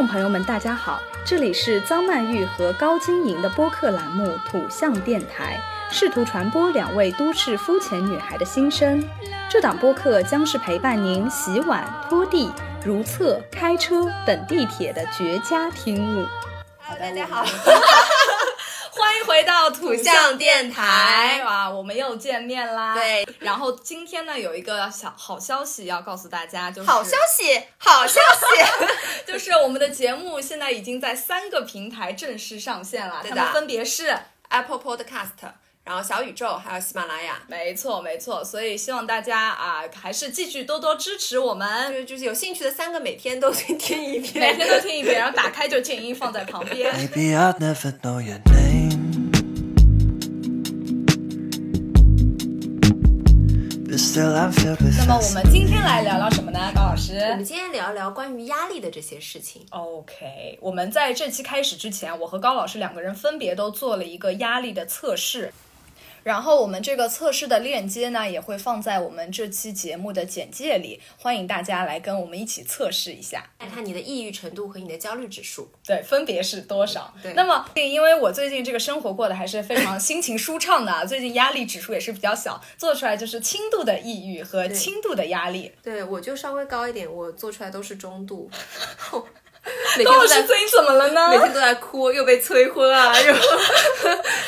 众朋友们，大家好，这里是张曼玉和高晶莹的播客栏目《土象电台》，试图传播两位都市肤浅女孩的心声。这档播客将是陪伴您洗碗、拖地、如厕、开车等地铁的绝佳听物。大家好，欢迎回到土象电台。哇，我们又见面啦！对，然后今天呢，有一个小好消息要告诉大家，就是好消息，好消息，就是我们的节目现在已经在三个平台正式上线了，它们分别是 Apple Podcast。然后小宇宙还有喜马拉雅，没错没错，所以希望大家啊，还是继续多多支持我们，就就是有兴趣的三个每天都去听一遍，每天都听一遍，然后打开就静音放在旁边。那么我们今天来聊聊什么呢，高老师？我们今天聊一聊关于压力的这些事情。OK，我们在这期开始之前，我和高老师两个人分别都做了一个压力的测试。然后我们这个测试的链接呢，也会放在我们这期节目的简介里，欢迎大家来跟我们一起测试一下，看看你的抑郁程度和你的焦虑指数，对，分别是多少。对，那么因为我最近这个生活过得还是非常心情舒畅的，最近压力指数也是比较小，做出来就是轻度的抑郁和轻度的压力。对，我就稍微高一点，我做出来都是中度。高老师最近怎么了呢？每天都在哭，又被催婚啊，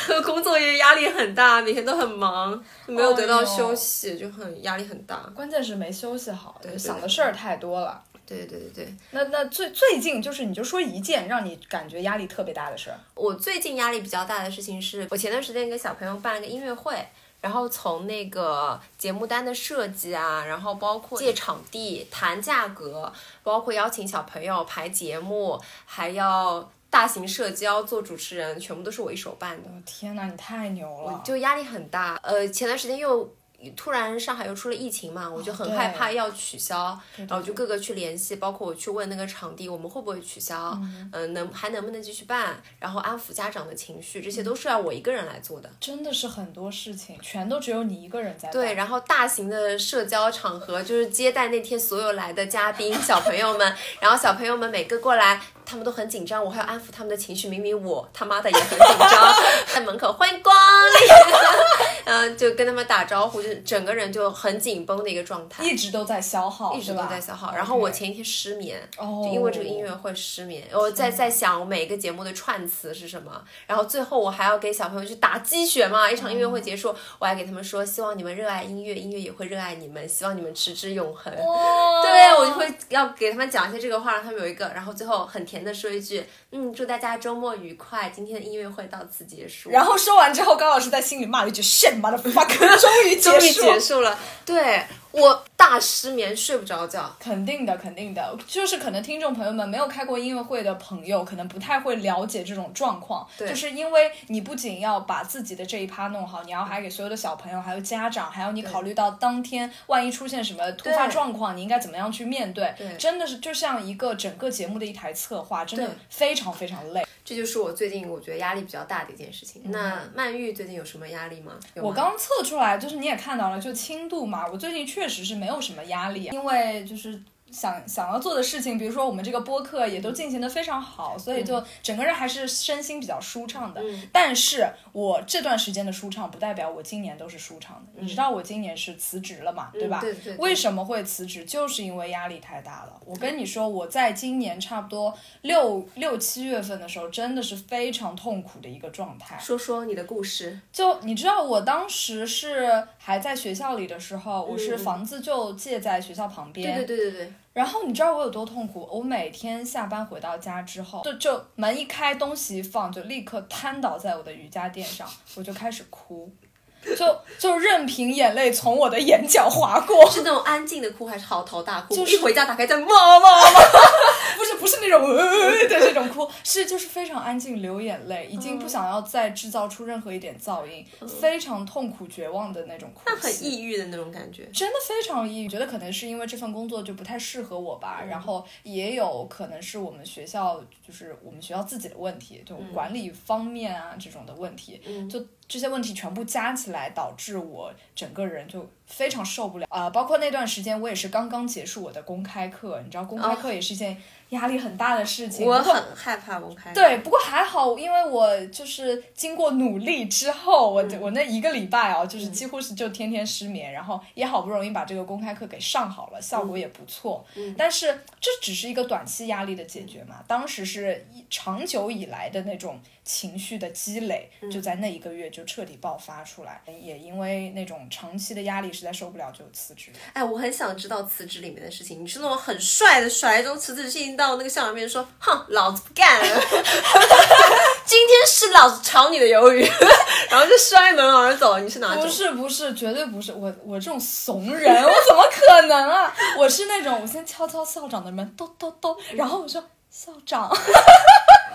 又工作也压力很大，每天都很忙，没有得到休息，就很压力很大。关键是没休息好，对想的事儿太多了。对对对对。那那最最近就是你就说一件让你感觉压力特别大的事儿。我最近压力比较大的事情是我前段时间给小朋友办了个音乐会。然后从那个节目单的设计啊，然后包括借场地、谈价格，包括邀请小朋友排节目，还要大型社交、做主持人，全部都是我一手办的。天哪，你太牛了！就压力很大。呃，前段时间又。突然上海又出了疫情嘛，我就很害怕要取消，然后就各个去联系，包括我去问那个场地，我们会不会取消？嗯，能还能不能继续办？然后安抚家长的情绪，这些都是要我一个人来做的。真的是很多事情，全都只有你一个人在对，然后大型的社交场合，就是接待那天所有来的嘉宾小朋友们，然后小朋友们每个过来，他们都很紧张，我还要安抚他们的情绪。明明我他妈的也很紧张，在门口欢迎光临，嗯，就跟他们打招呼就。整个人就很紧绷的一个状态，一直都在消耗，一直都在消耗。然后我前一天失眠，就因为这个音乐会失眠。我在在想我每个节目的串词是什么，然后最后我还要给小朋友去打鸡血嘛。一场音乐会结束，我还给他们说，希望你们热爱音乐，音乐也会热爱你们，希望你们持之永恒。对我就会要给他们讲一些这个话，让他们有一个。然后最后很甜的说一句，嗯，祝大家周末愉快，今天的音乐会到此结束。然后说完之后，高老师在心里骂了一句：“shit，妈的 fuck，终于结束。”结束了，对我大失眠，睡不着觉。肯定的，肯定的，就是可能听众朋友们没有开过音乐会的朋友，可能不太会了解这种状况。对，就是因为你不仅要把自己的这一趴弄好，你要还给所有的小朋友，还有家长，还有你考虑到当天万一出现什么突发状况，你应该怎么样去面对。对，真的是就像一个整个节目的一台策划，真的非常非常累。这就是我最近我觉得压力比较大的一件事情。那曼玉最近有什么压力吗？我刚测出来，就是你也看到了，就轻度嘛。我最近确实是没有什么压力，因为就是。想想要做的事情，比如说我们这个播客也都进行的非常好，所以就整个人还是身心比较舒畅的。但是我这段时间的舒畅，不代表我今年都是舒畅的。你知道我今年是辞职了嘛，对吧？对对。为什么会辞职？就是因为压力太大了。我跟你说，我在今年差不多六六七月份的时候，真的是非常痛苦的一个状态。说说你的故事。就你知道，我当时是还在学校里的时候，我是房子就借在学校旁边。对对对对对。然后你知道我有多痛苦？我每天下班回到家之后，就就门一开，东西一放，就立刻瘫倒在我的瑜伽垫上，我就开始哭。就就任凭眼泪从我的眼角划过，是那种安静的哭，还是嚎啕大哭？就是一回家打开在 妈妈，不是那种呃 的这种哭，是就是非常安静流眼泪，已经不想要再制造出任何一点噪音，非常痛苦绝望的那种哭。那很抑郁的那种感觉，真的非常抑郁。觉得可能是因为这份工作就不太适合我吧，然后也有可能是我们学校就是我们学校自己的问题，就管理方面啊这种的问题，就这些问题全部加起来，导致我整个人就非常受不了啊！包括那段时间，我也是刚刚结束我的公开课，你知道，公开课也是一件。压力很大的事情，我很害怕公开。对，不过还好，因为我就是经过努力之后，我我那一个礼拜哦，就是几乎是就天天失眠，然后也好不容易把这个公开课给上好了，效果也不错。嗯，但是这只是一个短期压力的解决嘛，当时是长久以来的那种情绪的积累，就在那一个月就彻底爆发出来，也因为那种长期的压力实在受不了，就辞职。哎，我很想知道辞职里面的事情，你是那种很帅的甩一种辞职信。到那个校长面前说：“哼，老子不干了，今天是老子炒你的鱿鱼。”然后就摔门而走。你是哪种？不是不是，绝对不是。我我这种怂人，我怎么可能啊？我是那种，我先敲敲校长的门，咚咚咚，然后我说：“校长。”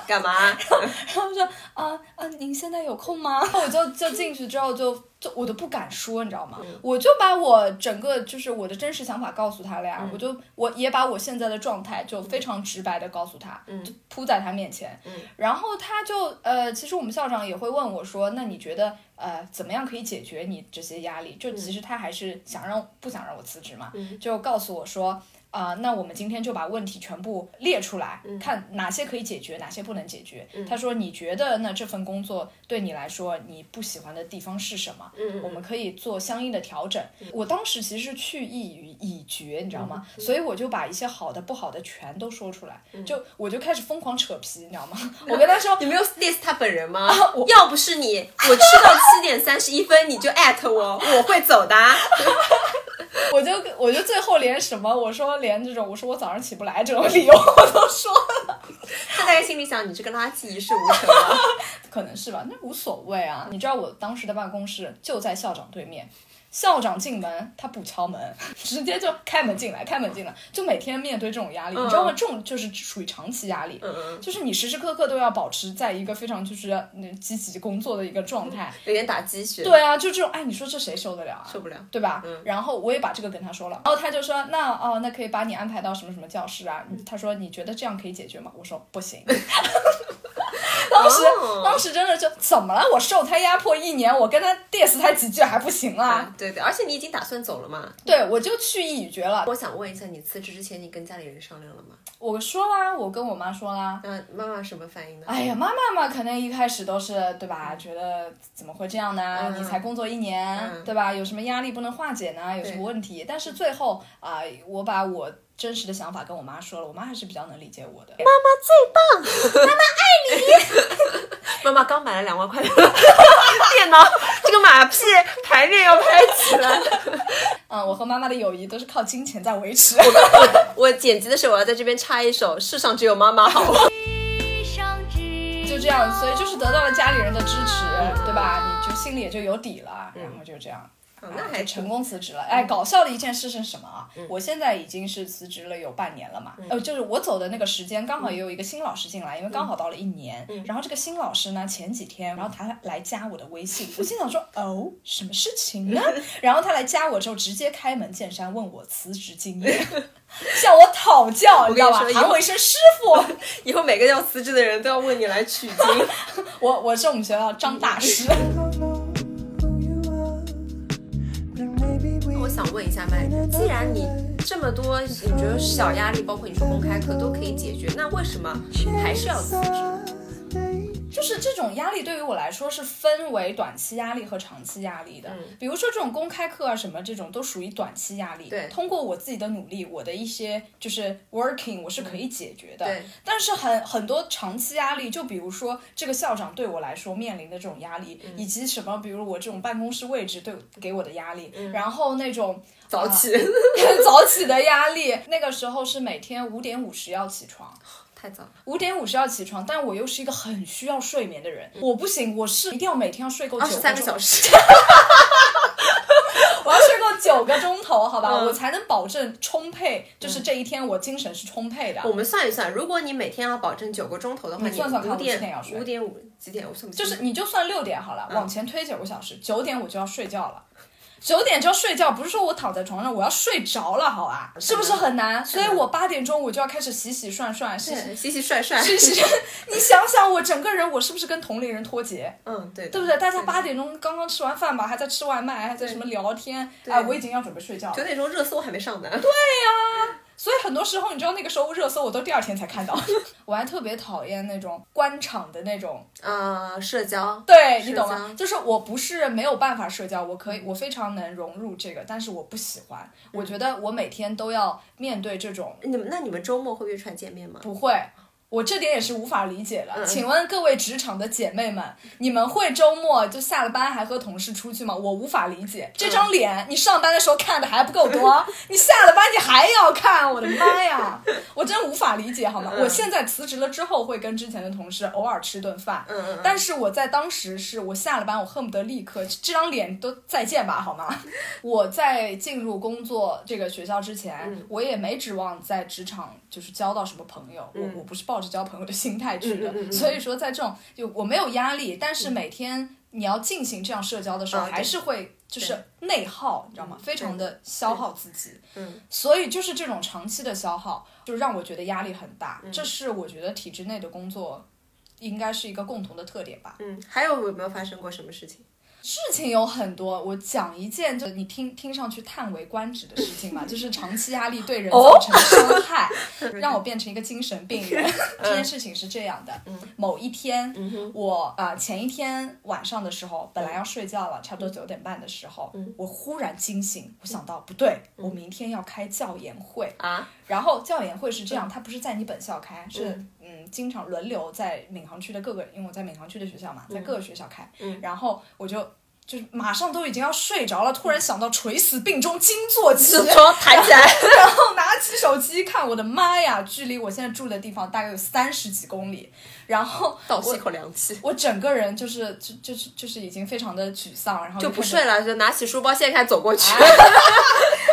干嘛？然后说啊啊，您现在有空吗？然 后我就就进去之后就就我都不敢说，你知道吗？我就把我整个就是我的真实想法告诉他了呀。我就我也把我现在的状态就非常直白的告诉他，就扑在他面前。然后他就呃，其实我们校长也会问我说，那你觉得呃怎么样可以解决你这些压力？就其实他还是想让不想让我辞职嘛，就告诉我说。啊，那我们今天就把问题全部列出来，看哪些可以解决，哪些不能解决。他说：“你觉得那这份工作对你来说，你不喜欢的地方是什么？我们可以做相应的调整。”我当时其实是去意于已决，你知道吗？所以我就把一些好的、不好的全都说出来，就我就开始疯狂扯皮，你知道吗？我跟他说：“你没有 diss 他本人吗？要不是你，我吃到七点三十一分你就艾特我，我会走的。”我就我就最后连什么我说连这种我说我早上起不来这种理由我都说了，他大概心里想你这个垃圾一事无成了，可能是吧，那无所谓啊。你知道我当时的办公室就在校长对面。校长进门，他不敲门，直接就开门进来，开门进来，就每天面对这种压力，你知道吗？这种就是属于长期压力，就是你时时刻刻都要保持在一个非常就是那积极工作的一个状态，有点打鸡血。对啊，就这种，哎，你说这谁受得了啊？受不了，对吧？然后我也把这个跟他说了，然后他就说，那哦，那可以把你安排到什么什么教室啊？他说你觉得这样可以解决吗？我说不行。当时，当时真的就怎么了？我受他压迫一年，我跟他 diss 他几句还不行啊？对对，而且你已经打算走了嘛？对，我就去意已决了。我想问一下，你辞职之前，你跟家里人商量了吗？我说啦，我跟我妈说啦。那妈妈什么反应呢？哎呀，妈妈嘛，肯定一开始都是对吧？觉得怎么会这样呢？你才工作一年，对吧？有什么压力不能化解呢？有什么问题？但是最后啊，我把我。真实的想法跟我妈说了，我妈还是比较能理解我的。妈妈最棒，妈妈爱你。妈妈刚买了两万块的 电脑，这个马屁排面要拍起来。嗯，我和妈妈的友谊都是靠金钱在维持。我我剪辑的时候，我要在这边插一首《世上只有妈妈好》。就这样，所以就是得到了家里人的支持，对吧？你就心里也就有底了，然后就这样。那还成功辞职了，哎，搞笑的一件事是什么啊？我现在已经是辞职了有半年了嘛，呃，就是我走的那个时间刚好也有一个新老师进来，因为刚好到了一年，然后这个新老师呢前几天，然后他来加我的微信，我心想说哦，什么事情呢？然后他来加我之后直接开门见山问我辞职经验，向我讨教，你知道吧？喊我一声师傅，以后每个要辞职的人都要问你来取经。我我是我们学校张大师。想问一下麦，既然你这么多，你觉得小压力，包括你说公开课都可以解决，那为什么还是要辞职？就是这种压力对于我来说是分为短期压力和长期压力的。比如说这种公开课啊什么这种都属于短期压力。对，通过我自己的努力，我的一些就是 working 我是可以解决的。对，但是很很多长期压力，就比如说这个校长对我来说面临的这种压力，以及什么，比如我这种办公室位置对给我的压力，然后那种早起 早起的压力，那个时候是每天五点五十要起床。太早，五点五十要起床，但我又是一个很需要睡眠的人，我不行，我是一定要每天要睡够九三个小时，我要睡够九个钟头，好吧，我才能保证充沛，就是这一天我精神是充沛的。我们算一算，如果你每天要保证九个钟头的话，你算算看，五点要睡，五点五几点？我算不就是你就算六点好了，往前推九个小时，九点我就要睡觉了。九点就要睡觉，不是说我躺在床上我要睡着了，好吧？是不是很难？所以我八点钟我就要开始洗洗涮涮，洗洗洗洗涮涮，洗洗。你想想，我整个人我是不是跟同龄人脱节？嗯，对，对不对？大家八点钟刚刚吃完饭吧，还在吃外卖，还在什么聊天？哎，我已经要准备睡觉了。九点钟热搜还没上呢。对呀。所以很多时候，你知道那个时候热搜我都第二天才看到。我还特别讨厌那种官场的那种呃社交，对你懂吗？就是我不是没有办法社交，我可以，我非常能融入这个，但是我不喜欢。我觉得我每天都要面对这种。你们那你们周末会约出来见面吗？不会。我这点也是无法理解的，请问各位职场的姐妹们，你们会周末就下了班还和同事出去吗？我无法理解，这张脸你上班的时候看的还不够多，你下了班你还要看，我的妈呀，我真无法理解，好吗？我现在辞职了之后会跟之前的同事偶尔吃顿饭，但是我在当时是我下了班我恨不得立刻这张脸都再见吧，好吗？我在进入工作这个学校之前，我也没指望在职场就是交到什么朋友，我我不是抱。是交朋友的心态去的，所以说在这种就我没有压力，但是每天你要进行这样社交的时候，还是会就是内耗，你知道吗？非常的消耗自己，嗯，所以就是这种长期的消耗，就让我觉得压力很大。这是我觉得体制内的工作应该是一个共同的特点吧。嗯，还有有没有发生过什么事情？事情有很多，我讲一件就你听听上去叹为观止的事情嘛，就是长期压力对人造成的伤害，让我变成一个精神病人。这件事情是这样的，某一天，我啊前一天晚上的时候，本来要睡觉了，差不多九点半的时候，我忽然惊醒，我想到不对，我明天要开教研会。啊。然后教研会是这样，它不是在你本校开，是嗯经常轮流在闵行区的各个，因为我在闵行区的学校嘛，在各个学校开。然后我就。就是马上都已经要睡着了，突然想到垂死病中惊坐起，床弹 起来，然后拿起手机一看，我的妈呀，距离我现在住的地方大概有三十几公里，然后倒吸口凉气，我整个人就是就就是就是已经非常的沮丧，然后就不睡了，就拿起书包现在开始走过去。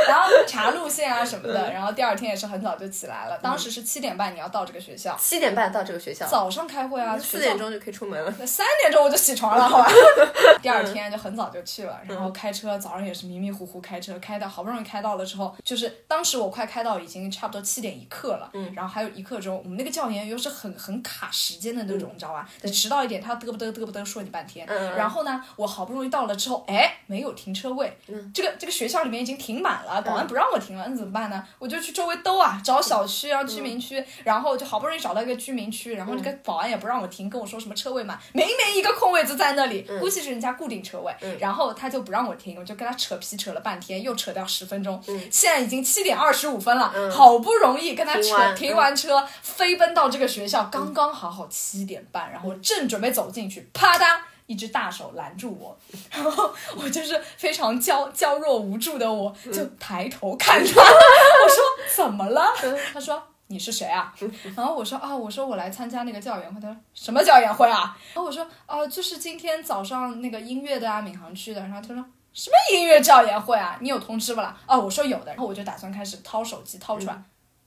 然后查路线啊什么的，然后第二天也是很早就起来了。当时是七点半你要到这个学校，七点半到这个学校，早上开会啊，四点钟就可以出门了。三点钟我就起床了，好吧。第二天就很早就去了，然后开车早上也是迷迷糊糊开车，开到好不容易开到了之后，就是当时我快开到已经差不多七点一刻了，嗯，然后还有一刻钟，我们那个教研又是很很卡时间的那种，你知道吧？你迟到一点，他嘚不嘚嘚不嘚说你半天。嗯然后呢，我好不容易到了之后，哎，没有停车位，嗯，这个这个学校里面已经停满了。保安不让我停了，那怎么办呢？我就去周围兜啊，找小区啊、居民区，然后就好不容易找到一个居民区，然后这个保安也不让我停，跟我说什么车位满，明明一个空位子在那里，估计是人家固定车位，然后他就不让我停，我就跟他扯皮扯了半天，又扯掉十分钟，嗯。现在已经七点二十五分了，好不容易跟他扯停完车，飞奔到这个学校，刚刚好好七点半，然后我正准备走进去，啪嗒。一只大手拦住我，然后我就是非常娇娇弱无助的，我就抬头看他，我说怎么了？他说你是谁啊？然后我说啊，我说我来参加那个教研会。他说什么教研会啊？然后我说啊，就是今天早上那个音乐的啊，闵行区的。然后他说什么音乐教研会啊？你有通知不啦？哦，我说有的。然后我就打算开始掏手机掏出来，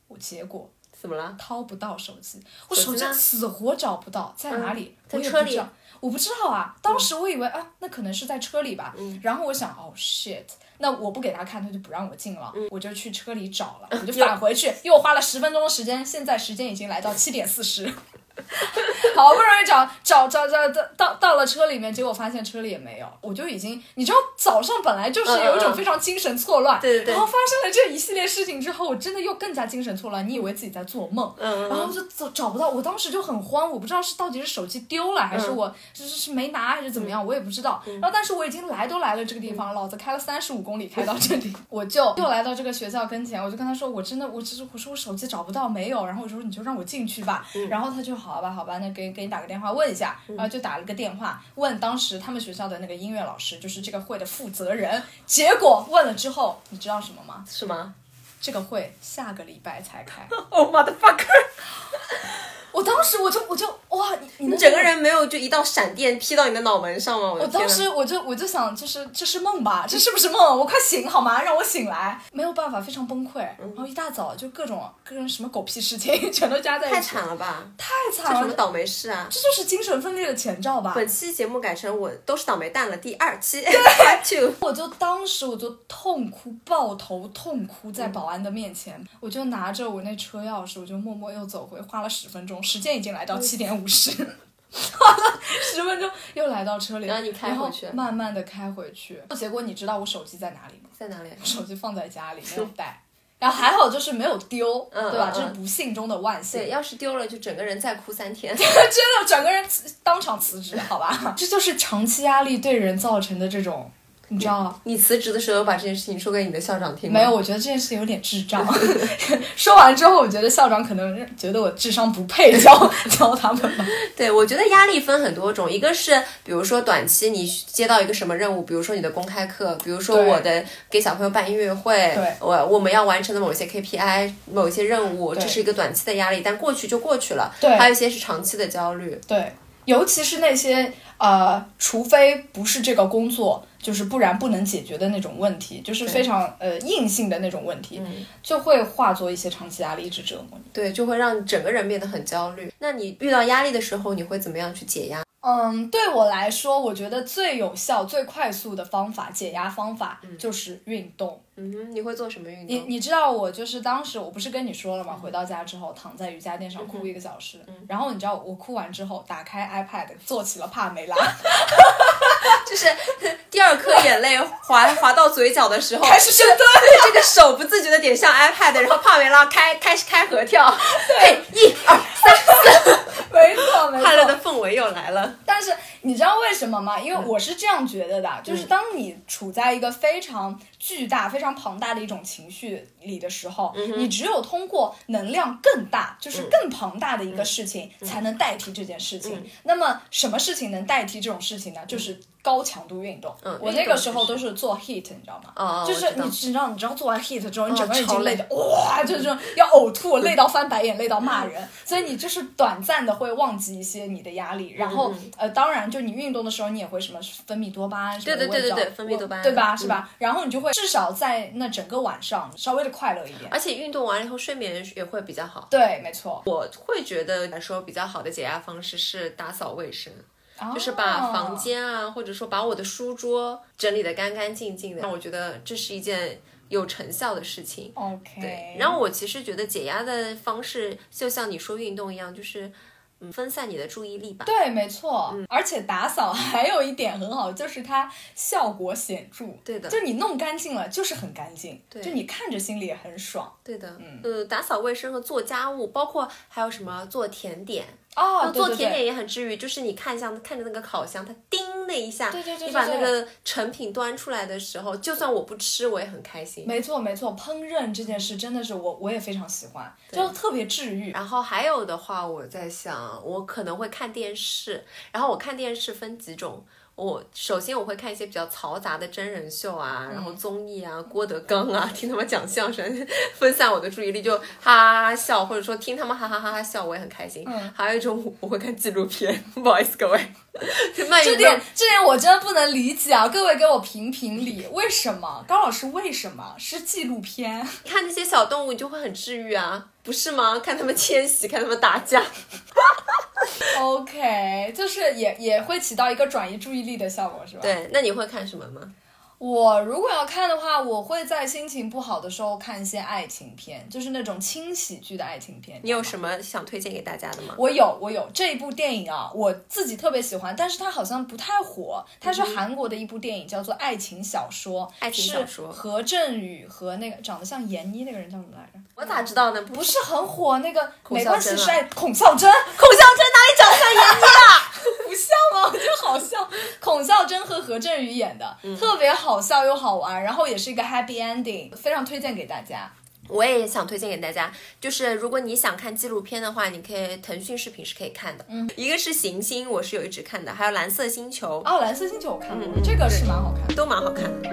我结果怎么了？掏不到手机，我手机死活找不到，在哪里？在车里。我不知道啊，当时我以为啊，那可能是在车里吧。然后我想，哦，shit，那我不给他看，他就不让我进了。我就去车里找了，我就返回去，又花了十分钟的时间。现在时间已经来到七点四十。好不容易找找找找到到到了车里面，结果发现车里也没有，我就已经你知道早上本来就是有一种非常精神错乱，对对对，然后发生了这一系列事情之后，我真的又更加精神错乱，你以为自己在做梦，嗯然后就找找不到，我当时就很慌，我不知道是到底是手机丢了还是我是是没拿还是怎么样，我也不知道。然后但是我已经来都来了这个地方，老子开了三十五公里开到这里，我就又来到这个学校跟前，我就跟他说，我真的我只是我说我手机找不到没有，然后我说你就让我进去吧，然后他就好吧好吧，那给。给你打个电话问一下，然后就打了个电话问当时他们学校的那个音乐老师，就是这个会的负责人。结果问了之后，你知道什么吗？什么？这个会下个礼拜才开。Oh motherfucker！我当时我就我就哇，你你整个个人没有就一道闪电劈到你的脑门上吗？我当时我就我就想，就是这是梦吧？这是不是梦？我快醒好吗？让我醒来！没有办法，非常崩溃。然后一大早就各种各种什么狗屁事情 全都加在一起，太惨了吧？太惨了！什么倒霉事啊？这就是精神分裂的前兆吧？本期节目改成我都是倒霉蛋了第二期。对，我就当时我就痛哭抱头痛哭在保安的面前，我就拿着我那车钥匙，我就默默又走回，花了十分钟，时间已经来到七点五十，花 了十分钟又来到车里，然后你开回去，慢慢的开回去，结果你知道我手机在哪里吗？在哪里？手机放在家里没有带。然后还好，就是没有丢，对吧？这是不幸中的万幸。对，要是丢了，就整个人再哭三天。真的，整个人当场辞职，好吧？这就是长期压力对人造成的这种。你知道，你辞职的时候把这件事情说给你的校长听没有？我觉得这件事情有点智障。说完之后，我觉得校长可能觉得我智商不配教教他们吧。对，我觉得压力分很多种，一个是比如说短期你接到一个什么任务，比如说你的公开课，比如说我的给小朋友办音乐会，我我们要完成的某些 KPI、某些任务，这是一个短期的压力，但过去就过去了。对，还有一些是长期的焦虑。对，尤其是那些呃，除非不是这个工作。就是不然不能解决的那种问题，就是非常呃硬性的那种问题，就会化作一些长期压力一直折磨你。对，就会让整个人变得很焦虑。那你遇到压力的时候，你会怎么样去解压？嗯，对我来说，我觉得最有效、最快速的方法解压方法就是运动。嗯哼，你会做什么运动？你你知道我就是当时我不是跟你说了吗？回到家之后躺在瑜伽垫上哭一个小时，然后你知道我哭完之后打开 iPad 做起了帕梅拉。就是 第二颗眼泪滑滑到嘴角的时候，开始深蹲，这个手不自觉的点向 iPad，然后帕梅拉开开始开合跳，对，一二 没错没错，快乐的氛围又来了。但是你知道为什么吗？因为我是这样觉得的，就是当你处在一个非常巨大、非常庞大的一种情绪里的时候，你只有通过能量更大，就是更庞大的一个事情，才能代替这件事情。那么什么事情能代替这种事情呢？就是高强度运动。我那个时候都是做 heat，你知道吗？就是你知道，你知道做完 heat 之后，你整个人已经累的哇，就是要呕吐，累到翻白眼，累到骂人。所以你就是短暂的会忘记一些你的压力，然后呃，当然就你运动的时候，你也会什么分泌多巴胺什么的，对对对对，分泌多巴胺，对吧？是吧？然后你就会至少在那整个晚上稍微的快乐一点，而且运动完了以后睡眠也会比较好。对，没错。我会觉得来说比较好的解压方式是打扫卫生。就是把房间啊，或者说把我的书桌整理的干干净净的，让我觉得这是一件有成效的事情。OK，对。然后我其实觉得解压的方式，就像你说运动一样，就是。分散你的注意力吧。对，没错。而且打扫还有一点很好，就是它效果显著。对的，就你弄干净了，就是很干净。对，就你看着心里也很爽。对的，嗯，呃，打扫卫生和做家务，包括还有什么做甜点。哦，做甜点也很治愈，就是你看像看着那个烤箱，它叮那一下，对对对，你把那个成品端出来的时候，就算我不吃，我也很开心。没错没错，烹饪这件事真的是我我也非常喜欢，就特别治愈。然后还有的话，我在想，我可能会看电视，然后我看电视分几种。我首先我会看一些比较嘈杂的真人秀啊，然后综艺啊，郭德纲啊，听他们讲相声，分散我的注意力，就哈哈笑，或者说听他们哈哈哈哈笑，我也很开心。嗯，还有一种我会看纪录片，不好意思各位，这点这点我真的不能理解啊！各位给我评评理，为什么高老师为什么是纪录片？看那些小动物你就会很治愈啊，不是吗？看他们迁徙，看他们打架。OK，就是也也会起到一个转移注意力的效果，是吧？对，那你会看什么吗？我如果要看的话，我会在心情不好的时候看一些爱情片，就是那种轻喜剧的爱情片。你有什么想推荐给大家的吗？我有，我有这一部电影啊，我自己特别喜欢，但是它好像不太火。它是韩国的一部电影，叫做《爱情小说》，爱情小说，何振宇和那个长得像闫妮那个人叫什么来着？我咋知道呢？不是很火那个，没关系，是爱孔孝真，孔孝真哪里长得像闫妮了？不像吗？我觉得好笑孔孝真和何振宇演的，特别好笑又好玩，然后也是一个 happy ending，非常推荐给大家。我也想推荐给大家，就是如果你想看纪录片的话，你可以腾讯视频是可以看的。嗯，一个是行星，我是有一直看的，还有蓝色星球。哦，蓝色星球我看过，这个是蛮好看，都蛮好看的。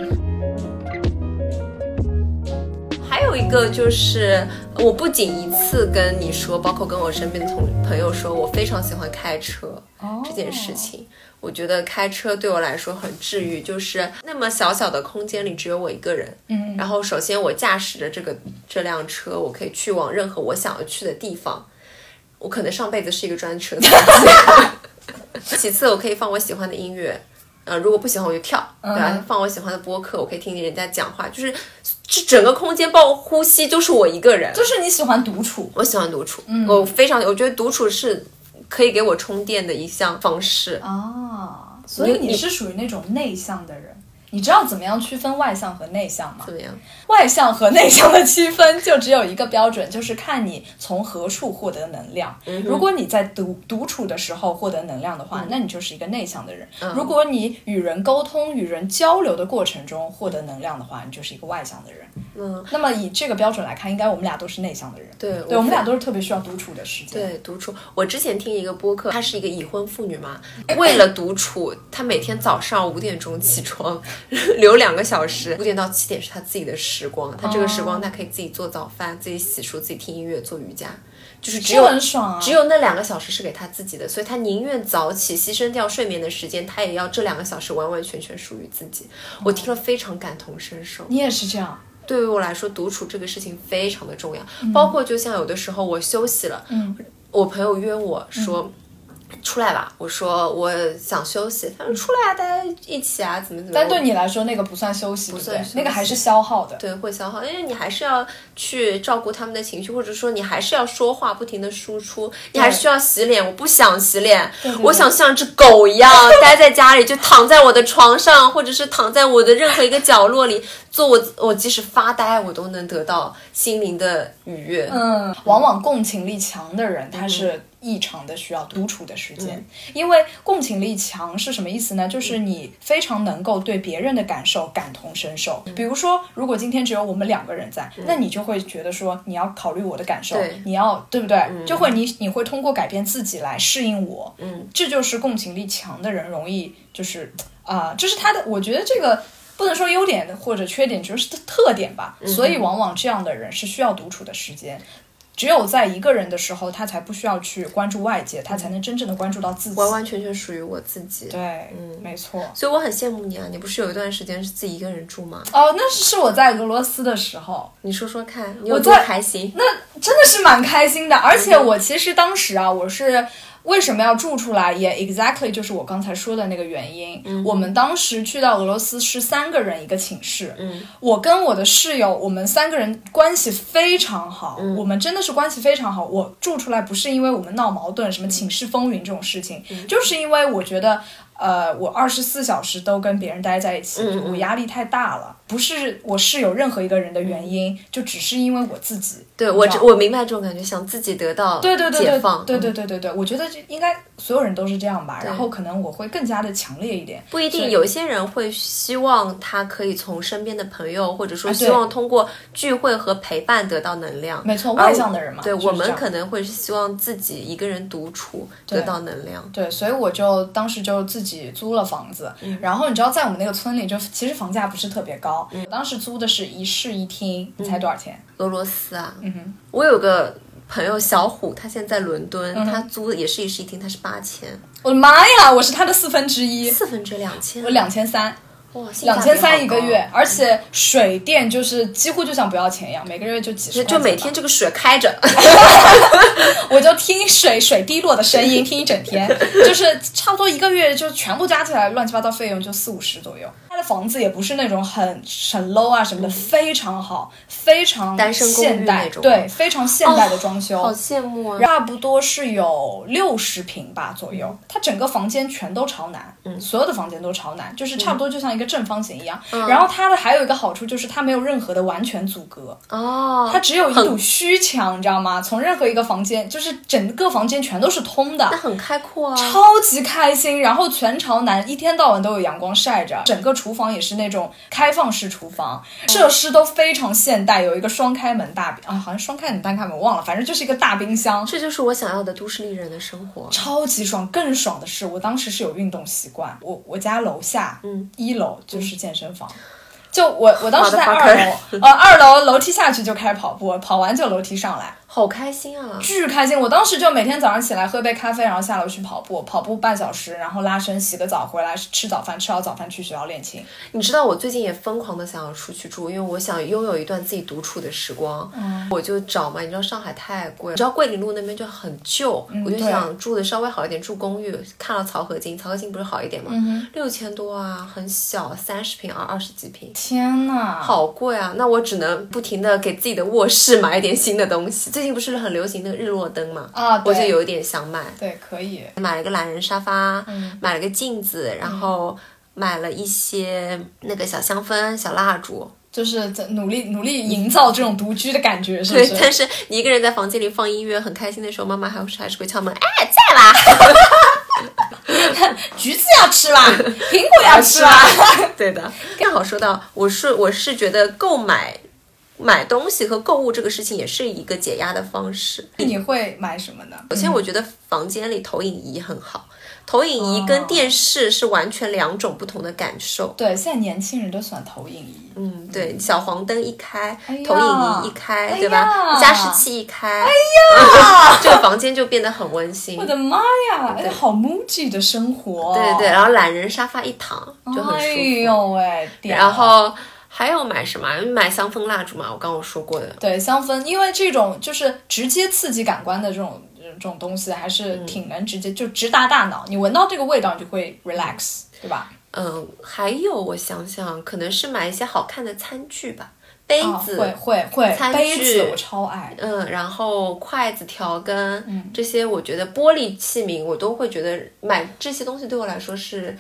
一个就是，我不仅一次跟你说，包括跟我身边的同朋友说，我非常喜欢开车这件事情。我觉得开车对我来说很治愈，就是那么小小的空间里只有我一个人。嗯，然后首先我驾驶着这个这辆车，我可以去往任何我想要去的地方。我可能上辈子是一个专车。其次，我可以放我喜欢的音乐。呃，如果不喜欢我就跳，对吧？放我喜欢的播客，我可以听听人家讲话，就是这整个空间包括呼吸就是我一个人。就是你喜欢独处，我喜欢独处。嗯，我非常，我觉得独处是。可以给我充电的一项方式啊，所以你是属于那种内向的人，你知道怎么样区分外向和内向吗？怎么样？外向和内向的区分就只有一个标准，就是看你从何处获得能量。如果你在独独处的时候获得能量的话，那你就是一个内向的人；如果你与人沟通、与人交流的过程中获得能量的话，你就是一个外向的人。嗯，那么以这个标准来看，应该我们俩都是内向的人。对，对我们俩都是特别需要独处的时间。对，独处。我之前听一个播客，她是一个已婚妇女嘛，为了独处，她每天早上五点钟起床，留两个小时，五点到七点是他自己的时光。他这个时光，他可以自己做早饭，自己洗漱，自己听音乐，做瑜伽，就是只有很爽，只有那两个小时是给他自己的，所以他宁愿早起，牺牲掉睡眠的时间，他也要这两个小时完完全全属于自己。我听了非常感同身受。你也是这样。对于我来说，独处这个事情非常的重要，包括就像有的时候我休息了，嗯我朋友约我说。出来吧，我说我想休息。他说出来啊，大家一起啊，怎么怎么。但对你来说，那个不算休息，不算，那个还是消耗的。对，会消耗，因为你还是要去照顾他们的情绪，或者说你还是要说话，不停的输出，你还需要洗脸。我不想洗脸，我想像只狗一样 待在家里，就躺在我的床上，或者是躺在我的任何一个角落里，做我我即使发呆，我都能得到心灵的愉悦。嗯，往往共情力强的人，他是。异常的需要独处的时间，因为共情力强是什么意思呢？就是你非常能够对别人的感受感同身受。比如说，如果今天只有我们两个人在，那你就会觉得说你要考虑我的感受，你要对不对？就会你你会通过改变自己来适应我。嗯，这就是共情力强的人容易就是啊，这是他的，我觉得这个不能说优点或者缺点，就是特点吧。所以往往这样的人是需要独处的时间。只有在一个人的时候，他才不需要去关注外界，他才能真正的关注到自己，完完全全属于我自己。对，嗯，没错。所以我很羡慕你啊！你不是有一段时间是自己一个人住吗？哦，那是我在俄罗斯的时候。你说说看，你有多开心？那真的是蛮开心的，而且我其实当时啊，我是。为什么要住出来？也 exactly 就是我刚才说的那个原因。我们当时去到俄罗斯是三个人一个寝室。嗯，我跟我的室友，我们三个人关系非常好。嗯，我们真的是关系非常好。我住出来不是因为我们闹矛盾，什么寝室风云这种事情，就是因为我觉得。呃，我二十四小时都跟别人待在一起，我压力太大了。不是我室友任何一个人的原因，就只是因为我自己。对我，我明白这种感觉，想自己得到对对对解放。对对对对对，我觉得这应该所有人都是这样吧。然后可能我会更加的强烈一点。不一定，有些人会希望他可以从身边的朋友，或者说希望通过聚会和陪伴得到能量。没错，外向的人嘛。对我们可能会是希望自己一个人独处得到能量。对，所以我就当时就自己租了房子，然后你知道，在我们那个村里，就其实房价不是特别高。我当时租的是一室一厅，你猜多少钱？俄罗斯啊，嗯哼，我有个朋友小虎，他现在在伦敦，他租的也是一室一厅，他是八千。我的妈呀，我是他的四分之一，四分之两千，我两千三。哇，两千三一个月，而且水电就是几乎就像不要钱一样，每个月就几十。就每天这个水开着，我就听水水滴落的声音，听一整天，就是差不多一个月就全部加起来乱七八糟费用就四五十左右。他的房子也不是那种很很 low 啊什么的，非常好，非常现代，对，非常现代的装修，好羡慕啊！差不多是有六十平吧左右，它整个房间全都朝南，嗯，所有的房间都朝南，就是差不多就像一个正方形一样。然后它的还有一个好处就是它没有任何的完全阻隔，哦，它只有一堵虚墙，你知道吗？从任何一个房间，就是整个房间全都是通的，那很开阔啊，超级开心。然后全朝南，一天到晚都有阳光晒着，整个。厨房也是那种开放式厨房，设施都非常现代，有一个双开门大啊，好像双开门单开门忘了，反正就是一个大冰箱。这就是我想要的都市丽人的生活，超级爽。更爽的是，我当时是有运动习惯，我我家楼下，嗯，一楼就是健身房。就我我当时在二楼，呃，二楼楼梯下去就开始跑步，跑完就楼梯上来。好开心啊！巨开心！我当时就每天早上起来喝杯咖啡，然后下楼去跑步，跑步半小时，然后拉伸，洗个澡，回来吃早饭，吃好早饭去学校练琴。你知道我最近也疯狂的想要出去住，因为我想拥有一段自己独处的时光。嗯，我就找嘛，你知道上海太贵，你知道桂林路那边就很旧，我就想住的稍微好一点，住公寓。看了漕河泾，漕河泾不是好一点吗？六千多啊，很小，三十平啊二十几平。天呐，好贵啊！那我只能不停的给自己的卧室买一点新的东西。最近不是很流行那个日落灯嘛？啊，我就有一点想买。对，可以。买了个懒人沙发，买了个镜子，然后买了一些那个小香氛、小蜡烛，就是在努力努力营造这种独居的感觉，是不是？但是你一个人在房间里放音乐很开心的时候，妈妈还是还是会敲门，哎，在啦。橘子要吃啦，苹果要吃啦。对的，刚好说到，我是我是觉得购买。买东西和购物这个事情也是一个解压的方式。你会买什么呢？首先，我觉得房间里投影仪很好。投影仪跟电视是完全两种不同的感受。对，现在年轻人都喜欢投影仪。嗯，对，小黄灯一开，投影仪一开，对吧？加湿器一开，哎呀，这个房间就变得很温馨。我的妈呀，哎，好 muji 的生活。对对，然后懒人沙发一躺就很舒服。哎呦喂，然后。还有买什么？买香氛蜡烛嘛，我刚刚说过的。对，香氛，因为这种就是直接刺激感官的这种这种东西，还是挺能直接就直达大脑。你闻到这个味道，你就会 relax，对吧？嗯，还有我想想，可能是买一些好看的餐具吧，杯子会会会，餐具我超爱。嗯，然后筷子、调羹这些，我觉得玻璃器皿我都会觉得买这些东西对我来说是。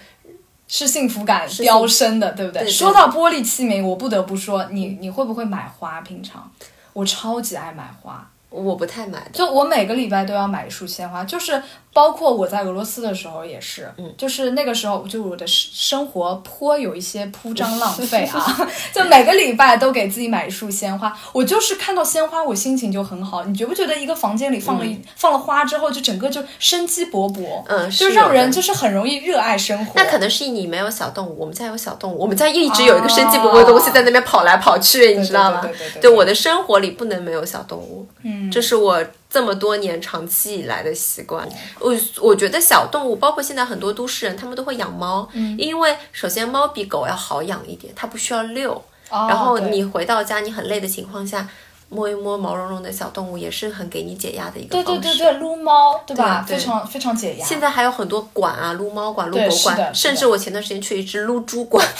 是幸福感飙升的，对不对？说到玻璃器皿，我不得不说，你你会不会买花？平常我超级爱买花，我不太买，就我每个礼拜都要买一束鲜花，就是。包括我在俄罗斯的时候也是，嗯，就是那个时候，就我的生活颇有一些铺张浪费啊，就每个礼拜都给自己买一束鲜花。我就是看到鲜花，我心情就很好。你觉不觉得一个房间里放了一放了花之后，就整个就生机勃勃，嗯，就让人就是很容易热爱生活。那可能是你没有小动物，我们家有小动物，我们家一直有一个生机勃勃的东西在那边跑来跑去，你知道吗？对我的生活里不能没有小动物，嗯，这是我。这么多年长期以来的习惯，我我觉得小动物，包括现在很多都市人，他们都会养猫，嗯因为首先猫比狗要好养一点，它不需要遛，然后你回到家你很累的情况下，摸一摸毛茸茸的小动物也是很给你解压的一个方式。对对对对，撸猫对吧？非常非常解压。现在还有很多馆啊，撸猫馆、撸狗馆，甚至我前段时间去一只撸猪馆。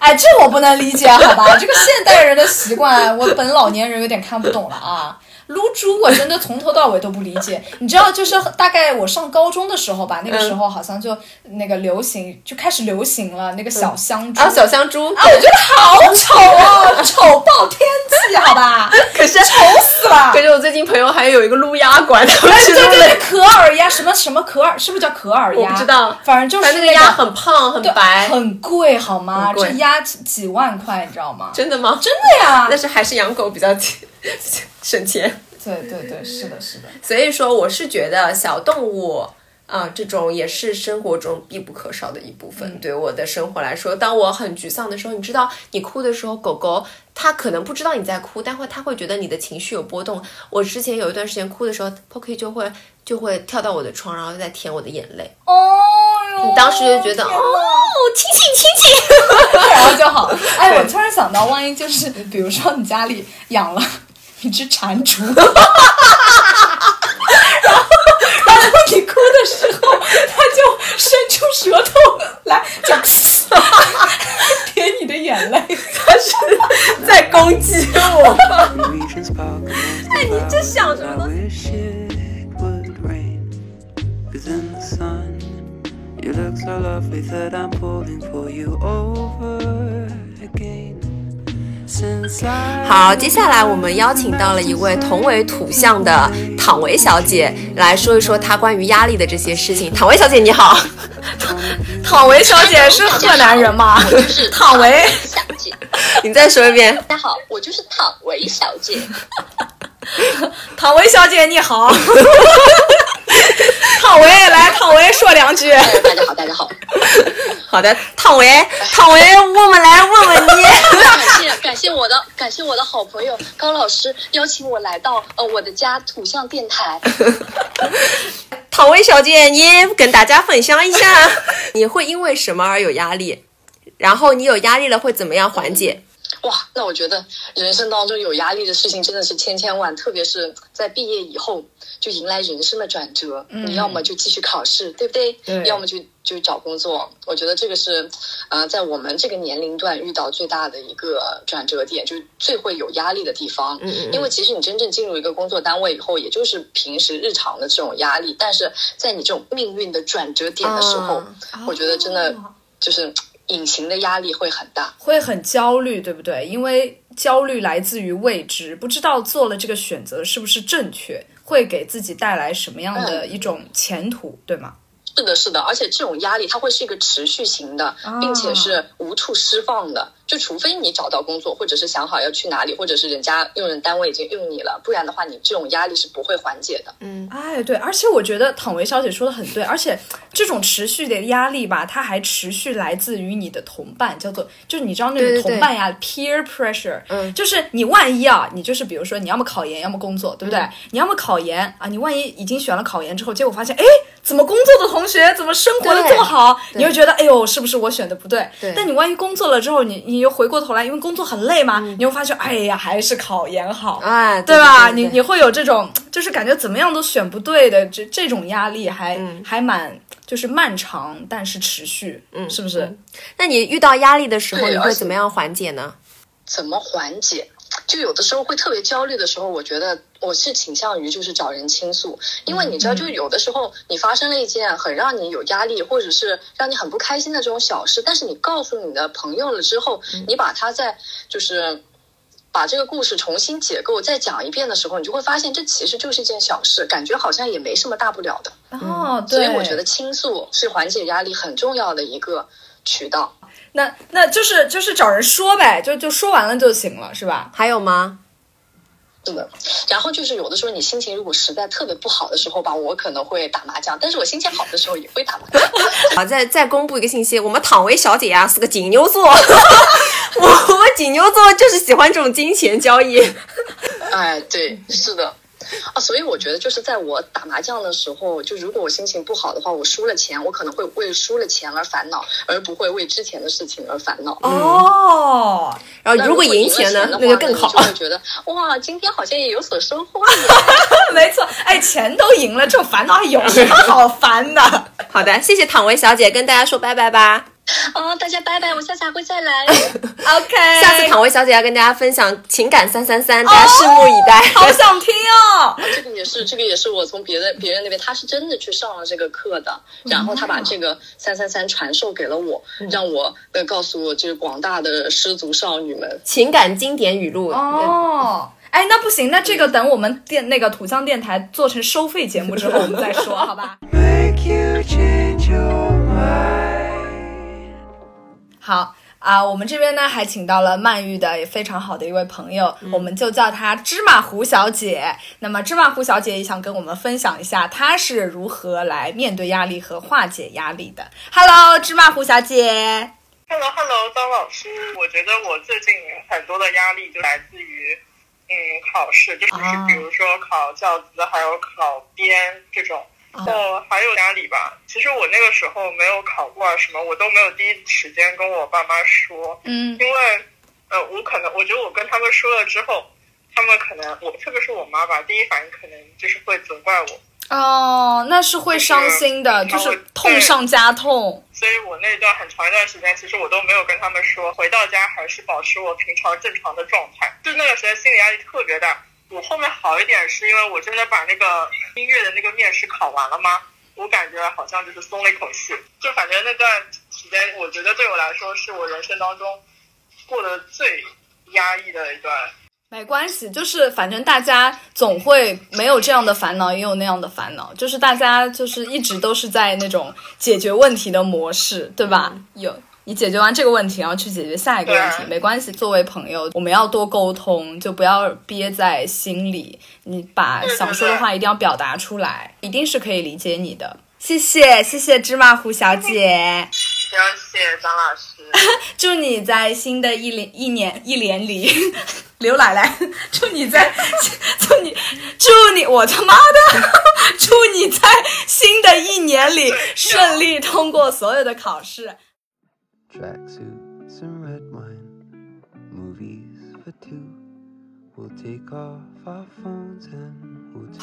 哎，这我不能理解，好吧？这个现代人的习惯，我本老年人有点看不懂了啊。撸猪，我真的从头到尾都不理解。你知道，就是大概我上高中的时候吧，那个时候好像就那个流行，就开始流行了那个小香猪啊，小香猪啊，我觉得好丑啊，丑爆天际，好吧？可是丑死了。可是我最近朋友还有一个撸鸭馆，对对对，可尔鸭，什么什么可尔，是不是叫可尔鸭？我不知道，反正就是那个鸭很胖很白，很贵好吗？这鸭几万块，你知道吗？真的吗？真的呀。但是还是养狗比较省钱。对对对，是的，是的。所以说，我是觉得小动物啊，这种也是生活中必不可少的一部分。对我的生活来说，当我很沮丧的时候，你知道，你哭的时候，狗狗它可能不知道你在哭，但会它会觉得你的情绪有波动。我之前有一段时间哭的时候，Pocky 就会就会跳到我的床，然后在舔我的眼泪。哦哟！你当时就觉得哦，亲亲亲亲，然后就好。哎，我突然想到，万一就是比如说你家里养了。一只蟾蜍，然后，然后你哭的时候，它就伸出舌头来，就舔 你的眼泪，它是在攻击我。哎，你这想什么？好，接下来我们邀请到了一位同为土象的躺维小姐来说一说她关于压力的这些事情。躺维小姐你好，躺维小姐是河南人吗？我就是躺维小姐。你再说一遍。大家好，我就是躺维小姐。躺维小姐你好。躺维来，汤唯说两句。大家好，大家好。好的，汤唯，汤唯，我们来问问你。感谢感谢我的感谢我的好朋友高老师邀请我来到呃我的家土象电台。汤唯小姐，你跟大家分享一下，你会因为什么而有压力？然后你有压力了会怎么样缓解？哇，那我觉得人生当中有压力的事情真的是千千万，特别是在毕业以后就迎来人生的转折。你要么就继续考试，对不对？对。要么就就找工作。我觉得这个是，呃，在我们这个年龄段遇到最大的一个转折点，就最会有压力的地方。嗯嗯。因为其实你真正进入一个工作单位以后，也就是平时日常的这种压力，但是在你这种命运的转折点的时候，我觉得真的就是。隐形的压力会很大，会很焦虑，对不对？因为焦虑来自于未知，不知道做了这个选择是不是正确，会给自己带来什么样的一种前途，对吗？是的，是的，而且这种压力它会是一个持续型的，并且是无处释放的。就除非你找到工作，或者是想好要去哪里，或者是人家用人单位已经用你了，不然的话，你这种压力是不会缓解的。嗯，哎，对，而且我觉得躺维小姐说的很对，而且这种持续的压力吧，它还持续来自于你的同伴，叫做就是你知道那种同伴呀，peer pressure，嗯，就是你万一啊，你就是比如说你要么考研，要么工作，对不对？你要么考研啊，你万一已经选了考研之后，结果发现，哎，怎么工作的同学怎么生活的这么好？你会觉得，哎呦，是不是我选的不对？对。但你万一工作了之后，你你又回过头来，因为工作很累嘛，你会发现，哎呀，还是考研好，哎，对吧？你你会有这种，就是感觉怎么样都选不对的这这种压力，还还蛮就是漫长，但是持续，嗯，是不是？那你遇到压力的时候，你会怎么样缓解呢？怎么缓解？就有的时候会特别焦虑的时候，我觉得我是倾向于就是找人倾诉，因为你知道，就有的时候你发生了一件很让你有压力，或者是让你很不开心的这种小事，但是你告诉你的朋友了之后，你把它在就是把这个故事重新解构再讲一遍的时候，你就会发现这其实就是一件小事，感觉好像也没什么大不了的。哦，所以我觉得倾诉是缓解压力很重要的一个渠道。那那就是就是找人说呗，就就说完了就行了，是吧？还有吗？是的。然后就是有的时候你心情如果实在特别不好的时候吧，我可能会打麻将，但是我心情好的时候也会打麻将。好，再再公布一个信息，我们躺薇小姐呀是个金牛座，我我们金牛座就是喜欢这种金钱交易。哎，对，是的。啊，所以我觉得就是在我打麻将的时候，就如果我心情不好的话，我输了钱，我可能会为输了钱而烦恼，而不会为之前的事情而烦恼。哦，然后如果赢钱呢，那就更好，就会觉得哇，今天好像也有所收获。没错，哎，钱都赢了，这种烦恼还有什么好烦的？好的，谢谢躺维小姐，跟大家说拜拜吧。哦，大家拜拜，我下次还会再来。OK，下次躺位小姐要跟大家分享情感三三三，大家拭目以待。好想听哦！这个也是，这个也是我从别的别人那边，他是真的去上了这个课的，然后他把这个三三三传授给了我，让我呃告诉我就是广大的失足少女们情感经典语录。哦，哎，那不行，那这个等我们电那个土象电台做成收费节目之后，我们再说，好吧？好啊，我们这边呢还请到了曼玉的也非常好的一位朋友，我们就叫她芝麻糊小姐。那么芝麻糊小姐也想跟我们分享一下，她是如何来面对压力和化解压力的。Hello，芝麻糊小姐。Hello，Hello，张老师。我觉得我最近很多的压力就来自于，嗯，考试，就是比如说考教资，还有考编这种。哦，还有压力吧。其实我那个时候没有考过啊，什么我都没有第一时间跟我爸妈说。嗯，因为，呃，我可能我觉得我跟他们说了之后，他们可能我特别是我妈吧，第一反应可能就是会责怪我。哦，那是会伤心的，就是痛上加痛。所以我那段很长一段时间，其实我都没有跟他们说。回到家还是保持我平常正常的状态，就那段时间心理压力特别大。我后面好一点，是因为我真的把那个音乐的那个面试考完了吗？我感觉好像就是松了一口气。就反正那段时间，我觉得对我来说是我人生当中过得最压抑的一段。没关系，就是反正大家总会没有这样的烦恼，也有那样的烦恼，就是大家就是一直都是在那种解决问题的模式，对吧？有。你解决完这个问题，然后去解决下一个问题，没关系。作为朋友，我们要多沟通，就不要憋在心里。你把想说的话一定要表达出来，一定是可以理解你的。谢谢，谢谢芝麻糊小姐。行，谢谢张老师。祝你在新的一年一年一年里，刘奶奶，祝你在，祝你，祝你，我他妈的，祝你在新的一年里顺利通过所有的考试。tracksuit.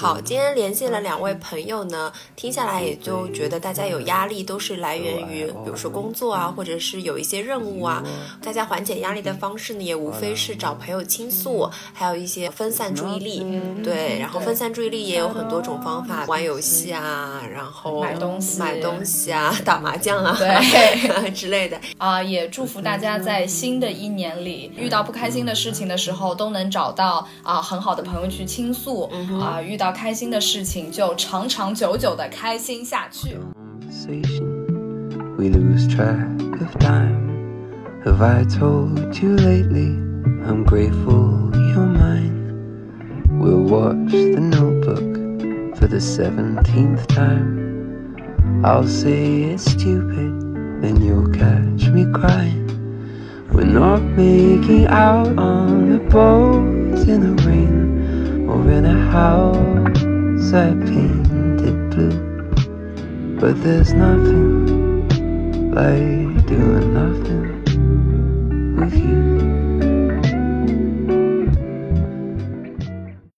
好，今天连线了两位朋友呢，听下来也就觉得大家有压力都是来源于，比如说工作啊，或者是有一些任务啊。大家缓解压力的方式呢，也无非是找朋友倾诉，还有一些分散注意力。对，然后分散注意力也有很多种方法，玩游戏啊，然后买东西、买东西啊，打麻将啊，对。之类的。啊。也祝福大家在新的一年里，遇到不开心的事情的时候，都能找到啊很好的朋友去倾诉啊。遇到 开心的事情，就长长久久的开心下去。We lose track of time. Have I told you lately? I'm grateful you're mine. We'll watch the notebook for the seventeenth time. I'll say it's stupid, then you'll catch me crying. We're not making out on the boat in the rain or in a house I painted blue. But there's nothing like doing nothing with you.